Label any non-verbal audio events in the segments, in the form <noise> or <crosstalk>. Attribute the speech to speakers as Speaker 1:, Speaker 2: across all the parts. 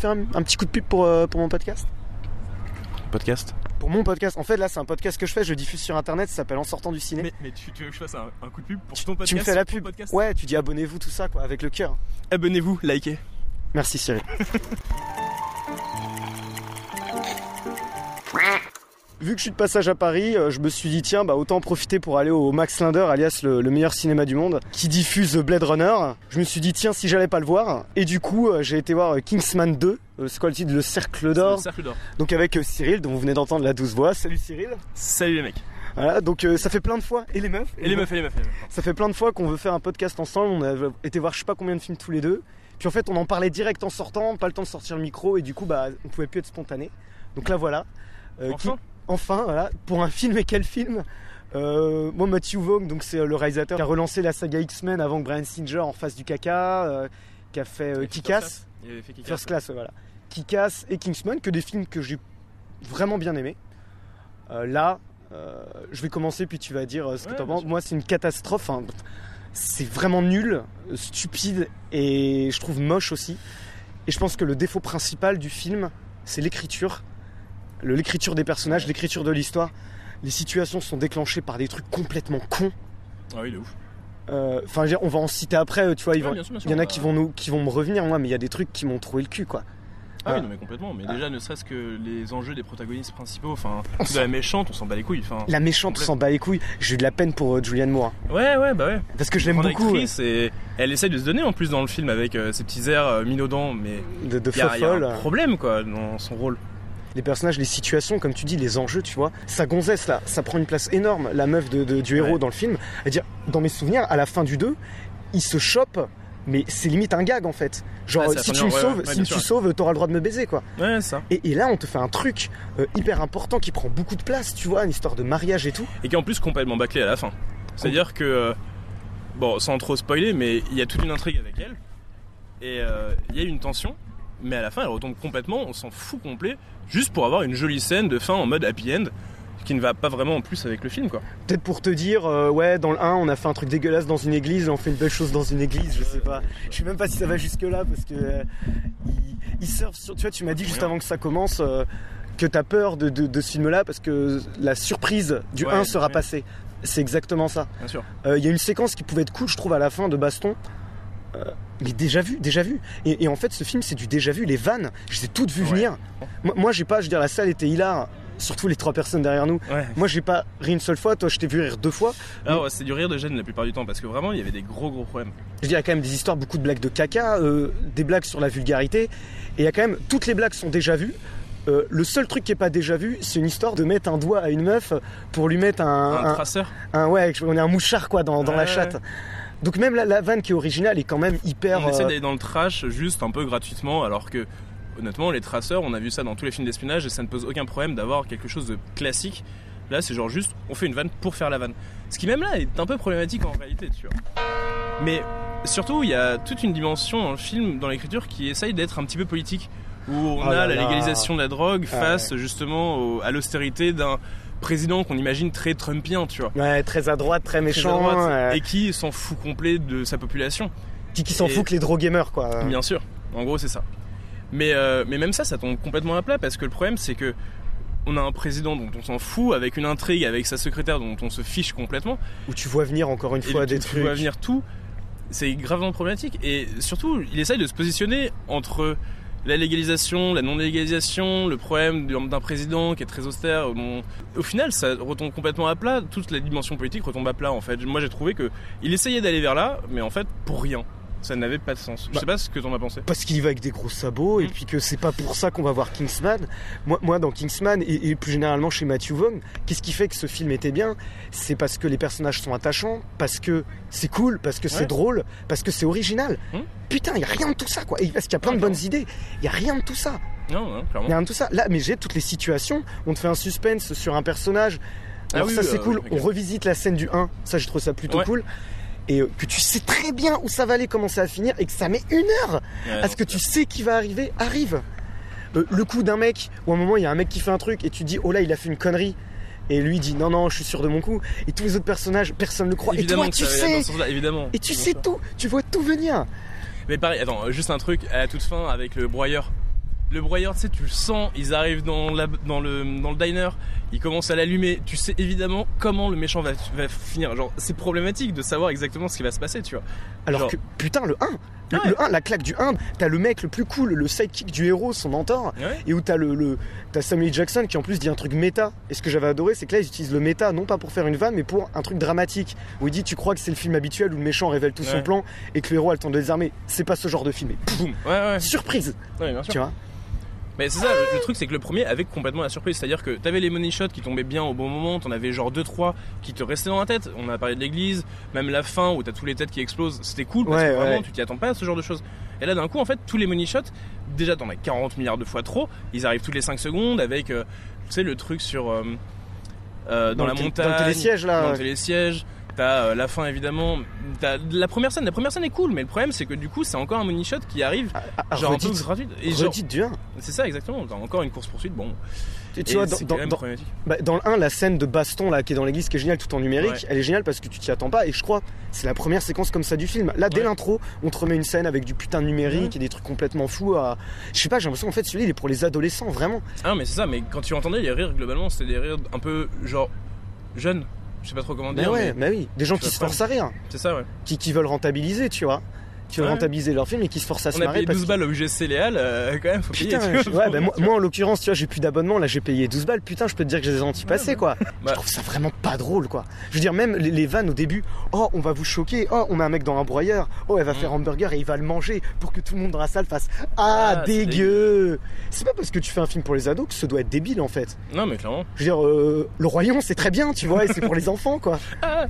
Speaker 1: faire un, un petit coup de pub pour, euh, pour mon podcast
Speaker 2: Podcast
Speaker 1: Pour mon podcast. En fait, là, c'est un podcast que je fais, je diffuse sur internet, ça s'appelle En sortant du ciné.
Speaker 2: Mais, mais tu, tu veux que je fasse un, un coup de pub pour ton podcast
Speaker 1: tu me fais la pub.
Speaker 2: podcast
Speaker 1: Ouais, tu dis abonnez-vous, tout ça, quoi, avec le cœur.
Speaker 2: Abonnez-vous, likez.
Speaker 1: Merci Cyril. <laughs> Vu que je suis de passage à Paris, euh, je me suis dit tiens, bah autant en profiter pour aller au Max Linder, alias le, le meilleur cinéma du monde, qui diffuse Blade Runner. Je me suis dit tiens, si j'allais pas le voir. Et du coup, euh, j'ai été voir euh, Kingsman 2. Euh, C'est quoi le titre Le Cercle d'Or.
Speaker 2: Le cercle d'or.
Speaker 1: Donc avec Cyril, dont vous venez d'entendre la douce voix. Salut Cyril.
Speaker 2: Salut les mecs.
Speaker 1: Voilà, donc euh, ça fait plein de fois. Et les meufs
Speaker 2: Et les meufs, et les meufs, et les meufs.
Speaker 1: Ça fait plein de fois qu'on veut faire un podcast ensemble. On a été voir je sais pas combien de films tous les deux. Puis en fait, on en parlait direct en sortant, pas le temps de sortir le micro, et du coup, bah, on pouvait plus être spontané. Donc là, voilà. Euh,
Speaker 2: Enfin
Speaker 1: enfin, voilà. Pour un film, et quel film Euh, Moi, Matthew Vaughn, donc c'est euh, le réalisateur qui a relancé la saga X-Men avant que Brian Singer en fasse du caca, euh, qui a fait euh, Kick-Ass. First Class, ouais, voilà. Kick-Ass et Kingsman, que des films que j'ai vraiment bien aimés. Là, je vais commencer, puis tu vas dire ce que
Speaker 2: Ouais,
Speaker 1: t'en
Speaker 2: bien
Speaker 1: penses. Moi, c'est une catastrophe. hein. C'est vraiment nul, stupide et je trouve moche aussi. Et je pense que le défaut principal du film, c'est l'écriture. L'écriture des personnages, l'écriture de l'histoire. Les situations sont déclenchées par des trucs complètement cons.
Speaker 2: Ah oui, il est ouf.
Speaker 1: Euh, Enfin, on va en citer après, euh, tu vois.
Speaker 2: Ouais,
Speaker 1: il y en a
Speaker 2: on
Speaker 1: qui vont, nous, qui vont me revenir, moi, mais il y a des trucs qui m'ont trouvé le cul, quoi.
Speaker 2: Ah oui,
Speaker 1: Ah.
Speaker 2: non mais complètement. Mais déjà, ne serait-ce que les enjeux des protagonistes principaux, enfin,
Speaker 1: On
Speaker 2: de la méchante, on s'en bat les couilles. Enfin,
Speaker 1: La méchante
Speaker 2: Complètement.
Speaker 1: s'en bat les couilles. J'ai eu de la peine pour euh, Julianne Moore.
Speaker 2: ouais, ouais, bah ouais.
Speaker 1: Parce que je l'aime beaucoup.
Speaker 2: actrice et elle essaye de se donner en plus dans le film avec euh, ses petits airs euh, minaudants, mais
Speaker 1: euh, De, de
Speaker 2: il y, a- y un problème quoi dans son rôle.
Speaker 1: Les personnages, les situations, comme tu dis, les enjeux, tu vois. Sa gonzesse, là, ça prend une place énorme. La meuf de, de- du héros
Speaker 2: Ouais.
Speaker 1: dans le film. à dire dans mes souvenirs, à la fin du 2, il se chope. Mais c'est limite un gag en fait. Genre,
Speaker 2: Ouais,
Speaker 1: si tu me sauves,
Speaker 2: ouais, ouais,
Speaker 1: si
Speaker 2: bien
Speaker 1: tu sauves, t'auras le droit de me baiser quoi.
Speaker 2: Ouais, ça.
Speaker 1: Et, et là, on te fait un truc euh, hyper important qui prend beaucoup de place, tu vois, une histoire de mariage et tout.
Speaker 2: Et qui est en plus complètement bâclé à la fin. C'est-à-dire que, euh, bon, sans trop spoiler, mais il y a toute une intrigue avec elle. Et euh, il y a une tension, mais à la fin elle retombe complètement, on s'en fout complet, juste pour avoir une jolie scène de fin en mode happy end, qui ne va pas vraiment en plus avec le film quoi.
Speaker 1: Peut-être pour te dire, euh, ouais, dans le 1, on a fait un truc dégueulasse dans une église, on fait une belle chose dans une église, je sais pas. Je sais même pas si ça va jusque là parce que euh, il, il surfe sur. Tu vois, tu m'as dit juste avant que ça commence euh, que t'as peur de, de- de ce film-là parce que la surprise du
Speaker 2: Ouais,
Speaker 1: 1 sera
Speaker 2: ouais.
Speaker 1: passée. C'est exactement ça.
Speaker 2: Bien sûr.
Speaker 1: Euh, Il y a une séquence qui pouvait être cool, je trouve, à la fin de baston. Euh, mais déjà vu, déjà vu. Et, et en fait, ce film, c'est du déjà vu. Les vannes, je les ai toutes vues venir. Moi, moi, j'ai pas, je veux dire, la salle était hilar. Surtout les trois personnes derrière nous.
Speaker 2: Ouais.
Speaker 1: Moi, j'ai pas ri une seule fois. Toi, je t'ai vu rire deux fois.
Speaker 2: Alors c'est du rire de gêne la plupart du temps, parce que vraiment il y avait des gros gros problèmes.
Speaker 1: Je dis, il y a quand même des histoires, beaucoup de blagues de caca, euh, des blagues sur la vulgarité. Et il y a quand même, toutes les blagues sont déjà vues. Euh, le seul truc qui est pas déjà vu, c'est une histoire de mettre un doigt à une meuf pour lui mettre un,
Speaker 2: Un,
Speaker 1: un-
Speaker 2: traceur
Speaker 1: un- ouais, on est un mouchard quoi dans, dans la chatte. Donc même la, la vanne qui est originale est quand même hyper.
Speaker 2: On essaie
Speaker 1: euh,
Speaker 2: d'aller dans le trash juste un peu gratuitement, alors que honnêtement, les traceurs, on a vu ça dans tous les films d'espionnage et ça ne pose aucun problème d'avoir quelque chose de classique. Là, c'est genre juste, on fait une vanne pour faire la vanne. Ce qui même là est un peu problématique en réalité, tu vois. Mais surtout, il y a toute une dimension dans le film, dans l'écriture, qui essaye d'être un petit peu politique, où on
Speaker 1: Oh
Speaker 2: a la légalisation de la drogue face justement au- à l'austérité d'un président qu'on imagine très trumpien, tu vois.
Speaker 1: Ouais, très à droite, très
Speaker 2: Très à
Speaker 1: méchant,
Speaker 2: droite,
Speaker 1: euh,
Speaker 2: et qui s'en fout complet de sa population.
Speaker 1: qui, qui s'en
Speaker 2: et-
Speaker 1: fout que les drogués meurent quoi.
Speaker 2: Bien sûr, en gros c'est ça. Mais, euh, mais même ça, ça tombe complètement à plat parce que le problème c'est que on a un président dont on s'en fout, avec une intrigue, avec sa secrétaire dont on se fiche complètement,
Speaker 1: Où tu vois venir encore une fois
Speaker 2: tu-
Speaker 1: des
Speaker 2: tu
Speaker 1: trucs.
Speaker 2: vois venir tout. C'est gravement problématique. Et surtout, il essaye de se positionner entre la légalisation, la non-légalisation, le problème d'un président qui est très austère. Au final, ça retombe complètement à plat. Toute la dimension politique retombe à plat en fait. Moi, j'ai trouvé que il essayait d'aller vers là, mais en fait, pour rien. Ça n'avait pas de sens. Je
Speaker 1: Bah,
Speaker 2: sais pas ce que t'en as pensé.
Speaker 1: parce qu'il va avec des gros sabots et
Speaker 2: Mm.
Speaker 1: puis que c'est pas pour ça qu'on va voir Kingsman. Moi, moi dans Kingsman et, et plus généralement chez Matthew Vaughn, qu'est-ce qui fait que ce film était bien? C'est parce que les personnages sont attachants, parce que c'est cool, parce que c'est drôle, parce que c'est original.
Speaker 2: Mm.
Speaker 1: Putain, il y a rien de tout ça quoi. Et parce qu'il y a plein de bonnes idées, il y a rien de tout ça.
Speaker 2: Non, non,
Speaker 1: Il
Speaker 2: clairement.
Speaker 1: y a rien de tout ça. Là, mais j'ai toutes les situations. On te fait un suspense sur un personnage.
Speaker 2: Ah
Speaker 1: Alors
Speaker 2: oui,
Speaker 1: ça c'est
Speaker 2: euh,
Speaker 1: cool. On revisite la scène du 1. Ça, je trouve ça plutôt
Speaker 2: Ouais.
Speaker 1: cool. Et euh, que tu sais très bien où ça va aller, comment ça va finir, et que ça met une heure
Speaker 2: Ouais,
Speaker 1: à ce que tu sais qui va arriver, arrive. Euh, le coup d'un mec, où à un moment il y a un mec qui fait un truc et tu dis oh là il a fait une connerie. Et lui dit non non je suis sûr de mon coup. Et tous les autres personnages, personne ne le croit.
Speaker 2: Évidemment
Speaker 1: et toi tu sais.
Speaker 2: évidemment.
Speaker 1: Et tu sais tout. Tu vois tout venir.
Speaker 2: Mais pareil, attends, juste un truc à la toute fin avec le broyeur. Le broyeur, tu sais, tu le sens, ils arrivent dans, la, dans, le, dans le diner, ils commencent à l'allumer, tu sais évidemment comment le méchant va, va finir. Genre, c'est problématique de savoir exactement ce qui va se passer, tu vois.
Speaker 1: Alors
Speaker 2: Genre-
Speaker 1: que, putain, le 1, le,
Speaker 2: Ouais.
Speaker 1: le 1, la claque du 1, t'as le mec le plus cool, le sidekick du héros, son mentor,
Speaker 2: Ouais.
Speaker 1: et où t'as le, le t'as Samuel Jackson qui en plus dit un truc méta. Et ce que j'avais adoré, c'est que là, ils utilisent le méta non pas pour faire une vanne, mais pour un truc dramatique. Où il dit, tu crois que c'est le film habituel où le méchant révèle tout son plan et que le héros a le temps de le désarmer. C'est pas ce genre de film. Et
Speaker 2: Boum. Ouais, ouais,
Speaker 1: surprise,
Speaker 2: ouais, bien sûr.
Speaker 1: tu vois?
Speaker 2: Mais c'est ça, le, le truc c'est que le premier avait complètement la surprise, c'est-à-dire que t'avais les money shots qui tombaient bien au bon moment, t'en avais genre 2-3 qui te restaient dans la tête. On a parlé de l'église, même la fin où t'as tous les têtes qui explosent, c'était cool parce
Speaker 1: Ouais,
Speaker 2: que vraiment
Speaker 1: ouais.
Speaker 2: tu t'y attends pas à ce genre de choses. Et là d'un coup en fait tous les money shots, déjà t'en as 40 milliards de fois trop, ils arrivent toutes les 5 secondes avec, euh, tu sais, le truc sur. euh, euh, dans, la montagne,
Speaker 1: Dans le télésiège, là.
Speaker 2: dans le
Speaker 1: ouais.
Speaker 2: télésiège. T'as euh, la fin évidemment. T'as la première scène. La première scène est cool, mais le problème c'est que du coup c'est encore un money shot qui arrive
Speaker 1: Ah, ah,
Speaker 2: genre un peu
Speaker 1: redite,
Speaker 2: gratuit. Et genre,
Speaker 1: redite du 1.
Speaker 2: c'est ça exactement. T'as encore une course poursuite. Bon,
Speaker 1: tu
Speaker 2: et
Speaker 1: vois, dans,
Speaker 2: c'est
Speaker 1: dans-
Speaker 2: quand même
Speaker 1: dans-
Speaker 2: problématique.
Speaker 1: bah, dans le 1, la scène de baston là qui est dans l'église qui est géniale tout en numérique,
Speaker 2: Ouais.
Speaker 1: elle est géniale parce que tu t'y attends pas et je crois c'est la première séquence comme ça du film. Là dès
Speaker 2: Ouais.
Speaker 1: l'intro, on te remet une scène avec du putain de numérique et des trucs complètement fous. À... Je sais pas, j'ai l'impression en fait celui-là il est pour les adolescents vraiment.
Speaker 2: Ah mais c'est ça. Mais quand tu entendais les rires globalement, c'était des rires un peu genre jeunes. Je sais pas trop comment
Speaker 1: Mais
Speaker 2: dire.
Speaker 1: ouais,
Speaker 2: mais
Speaker 1: mais oui, des gens qui se forcent à rire,
Speaker 2: c'est ça ouais.
Speaker 1: qui, qui veulent rentabiliser, tu vois. Qui veulent
Speaker 2: Ouais.
Speaker 1: rentabiliser leur film et qui se forcent à se
Speaker 2: On a
Speaker 1: marrer
Speaker 2: payé
Speaker 1: parce
Speaker 2: 12 balles au UGC Léal, euh, quand même faut payer.
Speaker 1: Putain,
Speaker 2: tu
Speaker 1: je- ouais, bah, moi, moi, en l'occurrence, tu vois, j'ai plus d'abonnement, là j'ai payé 12 balles, putain, je peux te dire que j'ai des antipasés
Speaker 2: Ouais,
Speaker 1: quoi.
Speaker 2: Bah.
Speaker 1: Je trouve ça vraiment pas drôle quoi. Je veux dire, même les, les vannes au début, oh, on va vous choquer, oh, on met un mec dans un broyeur, oh, elle va
Speaker 2: Mm.
Speaker 1: faire hamburger et il va le manger pour que tout le monde dans la salle fasse Ah,
Speaker 2: Ah,
Speaker 1: dégueu. C'est pas parce que tu fais un film pour les ados que ce doit être débile en fait.
Speaker 2: Non mais clairement.
Speaker 1: Je veux dire, euh, le Lion c'est très bien, tu vois, et c'est pour les <laughs> enfants quoi. <laughs>
Speaker 2: Un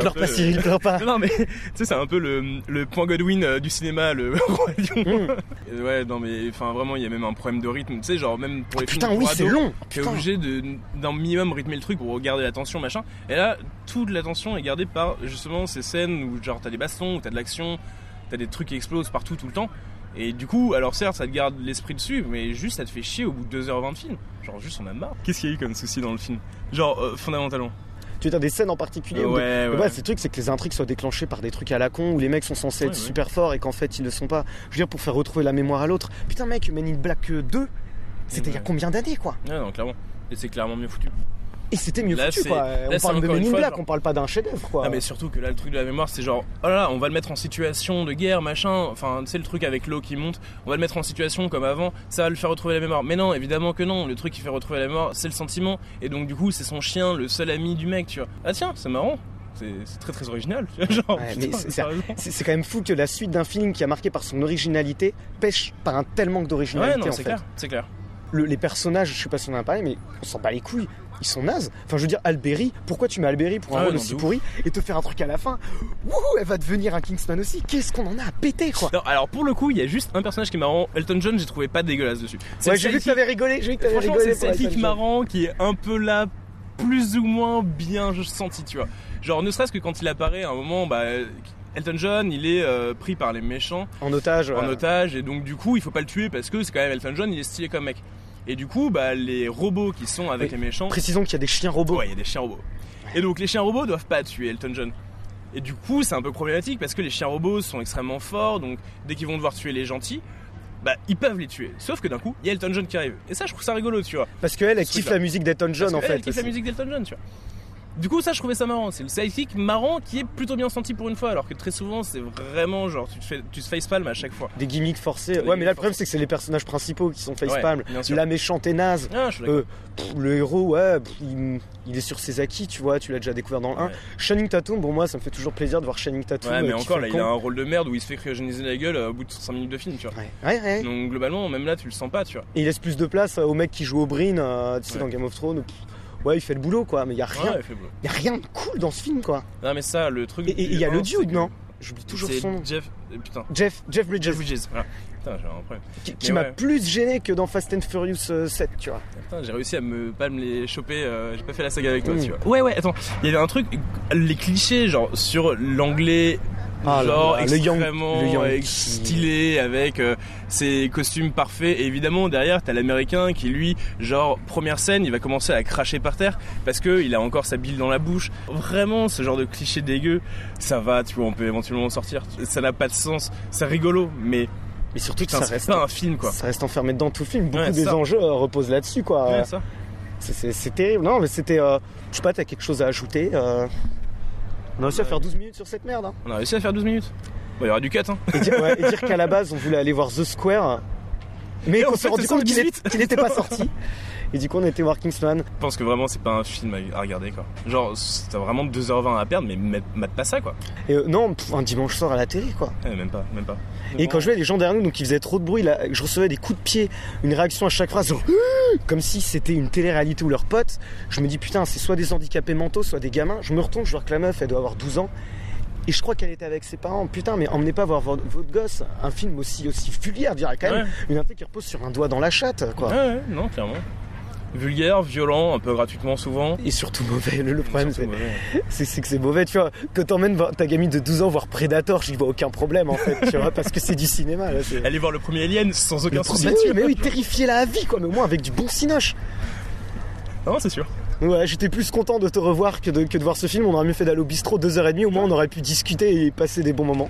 Speaker 1: Pleure
Speaker 2: peu,
Speaker 1: pas,
Speaker 2: euh,
Speaker 1: Cyril, pleure pas.
Speaker 2: Non mais tu sais c'est un peu le, le point Godwin euh, du cinéma le <laughs> roi lion.
Speaker 1: Mm.
Speaker 2: Et Ouais non mais enfin vraiment il y a même un problème de rythme tu sais genre même pour les
Speaker 1: Putain,
Speaker 2: films
Speaker 1: oui,
Speaker 2: pour
Speaker 1: c'est
Speaker 2: ados,
Speaker 1: long.
Speaker 2: T'es
Speaker 1: Putain.
Speaker 2: obligé de- d'un minimum rythmer le truc pour regarder l'attention machin. Et là, toute l'attention est gardée par justement ces scènes où genre t'as des bastons, où t'as de l'action, t'as des trucs qui explosent partout tout le temps. Et du coup, alors certes, ça te garde l'esprit dessus, mais juste ça te fait chier au bout de 2h20 de film. Genre juste on a marre. Qu'est-ce qu'il y a eu comme souci dans le film? Genre euh, fondamentalement.
Speaker 1: Tu as des scènes en particulier où
Speaker 2: ouais, ouais.
Speaker 1: Ouais, c'est le truc, c'est que les intrigues soient déclenchées par des trucs à la con où les mecs sont censés
Speaker 2: Ouais,
Speaker 1: être
Speaker 2: ouais.
Speaker 1: super forts et qu'en fait ils ne le sont pas. Je veux dire, pour faire retrouver la mémoire à l'autre. Putain, mec, Men in Black 2, c'était il y a
Speaker 2: Ouais.
Speaker 1: combien d'années quoi?
Speaker 2: Ouais, non, clairement. Et c'est clairement mieux foutu.
Speaker 1: Et c'était mieux
Speaker 2: Là,
Speaker 1: foutu quoi.
Speaker 2: là,
Speaker 1: on parle de Men in Black,
Speaker 2: genre-
Speaker 1: on parle pas d'un chef-d'œuvre quoi.
Speaker 2: Ah mais surtout que là le truc de la mémoire c'est genre oh là là on va le mettre en situation de guerre machin. Enfin tu sais le truc avec l'eau qui monte on va le mettre en situation comme avant ça va le faire retrouver la mémoire. Mais non évidemment que non. Le truc qui fait retrouver la mémoire c'est le sentiment. Et donc du coup c'est son chien le seul ami du mec tu vois. Ah tiens c'est marrant. C'est très très original
Speaker 1: Ouais, c'est- quand même fou que la suite d'un film qui a marqué par son originalité pêche par un tel manque
Speaker 2: ouais
Speaker 1: d'originalité
Speaker 2: non
Speaker 1: en
Speaker 2: c'est clair c'est clair
Speaker 1: Le- les personnages, je sais pas si on en a parlé, mais on s'en bat les couilles. Ils sont nazes. Enfin, je veux dire, Alberi, pourquoi tu mets Alberi pour un
Speaker 2: Ah
Speaker 1: rôle aussi pourri et te faire un truc à la fin? Wouhou, elle va devenir un Kingsman aussi. Qu'est-ce qu'on en a à péter, quoi?
Speaker 2: Non, alors pour le coup il y a juste un personnage qui est marrant Elton John j'ai trouvé pas dégueulasse dessus
Speaker 1: Ouais, j'ai vu que t'avais rigolé, j'ai vu que t'avais rigolé.
Speaker 2: c'est marrant qui est un peu là, plus ou moins bien senti, tu vois. Genre, ne serait-ce que quand il apparaît à un moment, bah, Elton John, il est euh, pris par les méchants
Speaker 1: En otage.
Speaker 2: en
Speaker 1: ouais.
Speaker 2: otage, et donc du coup, il faut pas le tuer parce que c'est quand même Elton John, il est stylé comme mec. Et du coup, bah, les robots qui sont avec
Speaker 1: Oui.
Speaker 2: les méchants,
Speaker 1: Précisons qu'il y a des chiens robots.
Speaker 2: ouais, il y a des chiens robots. Et donc, les chiens robots doivent pas tuer Elton John. Et du coup, c'est un peu problématique parce que les chiens robots sont extrêmement forts, donc dès qu'ils vont devoir tuer les gentils, bah, ils peuvent les tuer. Sauf que d'un coup, il y a Elton John qui arrive. Et ça, je trouve ça rigolo, tu vois.
Speaker 1: Parce qu'elle, elle kiffe la musique d'Elton John
Speaker 2: Parce
Speaker 1: en fait.
Speaker 2: elle kiffe la musique d'Elton John, tu vois. Du coup, ça, je trouvais ça marrant. C'est le sidekick marrant qui est plutôt bien senti pour une fois, alors que très souvent, c'est vraiment genre, tu te, fais, tu te facepalm à chaque fois.
Speaker 1: Des gimmicks forcés.
Speaker 2: Des
Speaker 1: Ouais, mais là, le problème, c'est que c'est les personnages principaux qui sont
Speaker 2: Ouais,
Speaker 1: facepalm.
Speaker 2: sûr.
Speaker 1: la méchante est naze.
Speaker 2: Ah.
Speaker 1: Euh, pff, le héros, ouais, pff, il, il est sur ses acquis, tu vois, tu l'as déjà découvert dans le 1.
Speaker 2: Ouais.
Speaker 1: Channing Tatum, bon, moi, ça me fait toujours plaisir de voir Channing Tatum.
Speaker 2: ouais, mais
Speaker 1: euh,
Speaker 2: encore, là, il a un rôle de merde où il se fait cryogéniser la gueule euh, au bout de 5 minutes de film, tu vois.
Speaker 1: Ouais, ouais, ouais.
Speaker 2: Donc, globalement, même là, tu le sens pas, tu vois.
Speaker 1: Et il laisse plus de place euh, au mec qui joue au Brin, euh, tu sais,
Speaker 2: Ouais.
Speaker 1: dans Game of Thrones. Pff, Ouais, il fait le boulot, quoi, mais il y a rien,
Speaker 2: Ouais, il fait beau.
Speaker 1: y a rien de cool dans ce film, quoi.
Speaker 2: Non, mais ça, le truc.
Speaker 1: Et il y a le dude, non J'oublie toujours son nom.
Speaker 2: Jeff. euh, Putain.
Speaker 1: Jeff, Jeff Bridges,
Speaker 2: Jeff Bridges, voilà. Putain, j'ai un problème.
Speaker 1: qui, m'a
Speaker 2: ouais.
Speaker 1: plus gêné que dans Fast and Furious euh, 7, tu vois.
Speaker 2: Putain, j'ai réussi à me pas me les choper. euh, j'ai pas fait la saga avec toi,
Speaker 1: Mm.
Speaker 2: tu vois. Ouais, ouais. Attends, il y avait un truc, les clichés, genre sur l'anglais.
Speaker 1: Ah là
Speaker 2: genre
Speaker 1: là, le Yang-
Speaker 2: extrêmement
Speaker 1: le
Speaker 2: euh, stylé avec euh, ses costumes parfaits et évidemment derrière t'as l'américain qui lui genre première scène il va commencer à cracher par terre parce que il a encore sa bile dans la bouche vraiment ce genre de cliché dégueu ça va tu vois on peut éventuellement en sortir ça n'a pas de sens c'est rigolo mais
Speaker 1: Mais surtout que ça reste,
Speaker 2: pas un film quoi.
Speaker 1: ça reste enfermé dedans tout le film. Beaucoup
Speaker 2: Ouais,
Speaker 1: des
Speaker 2: ça.
Speaker 1: enjeux euh, reposent là-dessus, quoi.
Speaker 2: Ouais, ça.
Speaker 1: C'est- terrible. Non, mais c'était. euh, je sais pas, t'as quelque chose à ajouter euh, On a réussi à faire 12 minutes sur cette merde. hein.
Speaker 2: On a réussi à faire 12 minutes. Il y aura du cut hein.
Speaker 1: Et dire, ouais, et dire qu'à la base, on voulait aller voir The Square, mais
Speaker 2: Et fait,
Speaker 1: s'est rendu compte qu'il est-
Speaker 2: 18.
Speaker 1: qu'il n'était pas sorti. Et du coup, on était voir Kingsman.
Speaker 2: Je pense que vraiment c'est pas un film à regarder quoi. Genre t'as vraiment 2h20 à perdre mais mate pas ça quoi.
Speaker 1: Et euh, non, pff, un dimanche soir à la télé, quoi.
Speaker 2: Eh, même pas, même pas.
Speaker 1: Et quand je voyais les gens derrière nous, donc ils faisaient trop de bruit, là, je recevais des coups de pied, une réaction à chaque phrase, genre, comme si c'était une télé-réalité ou leurs potes. Je me dis, putain, c'est soit des handicapés mentaux, soit des gamins. Je me retourne, je vois que la meuf, elle doit avoir 12 ans. Et je crois qu'elle était avec ses parents. Putain, mais emmenez pas voir votre, votre gosse. Un film aussi, aussi vulgaire, je dirais quand même.
Speaker 2: Ouais.
Speaker 1: Une intrigue qui repose sur un doigt dans la chatte, quoi.
Speaker 2: Ouais, ouais, non, clairement. Vulgaire, violent, un peu gratuitement souvent.
Speaker 1: Et surtout mauvais. Le, le problème, <laughs> c'est que c'est mauvais, tu vois. Que t'emmènes ta gamine de 12 ans voir Predator, j'y vois aucun problème, en fait, tu vois, parce que c'est du cinéma, là.
Speaker 2: Allez voir le premier Alien sans aucun souci.
Speaker 1: problème- oui, mais oui, terrifié la vie, quoi, mais au moins avec du bon cinoche.
Speaker 2: Non, c'est sûr.
Speaker 1: Ouais, j'étais plus content de te revoir que de, que de voir ce film. On aurait mieux fait d'aller au bistrot deux heures et demie. Au moins, on aurait pu discuter et passer des bons moments.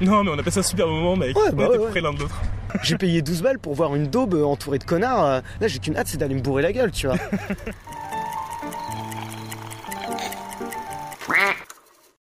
Speaker 2: Non, mais on a passé un super moment, mec.
Speaker 1: Ouais,
Speaker 2: on
Speaker 1: bah
Speaker 2: était
Speaker 1: ouais,
Speaker 2: près l'un de l'autre.
Speaker 1: J'ai payé 12 balles pour voir une daube entourée de connards. Euh, Là, j'ai qu'une hâte, c'est d'aller me bourrer la gueule, tu vois. <laughs>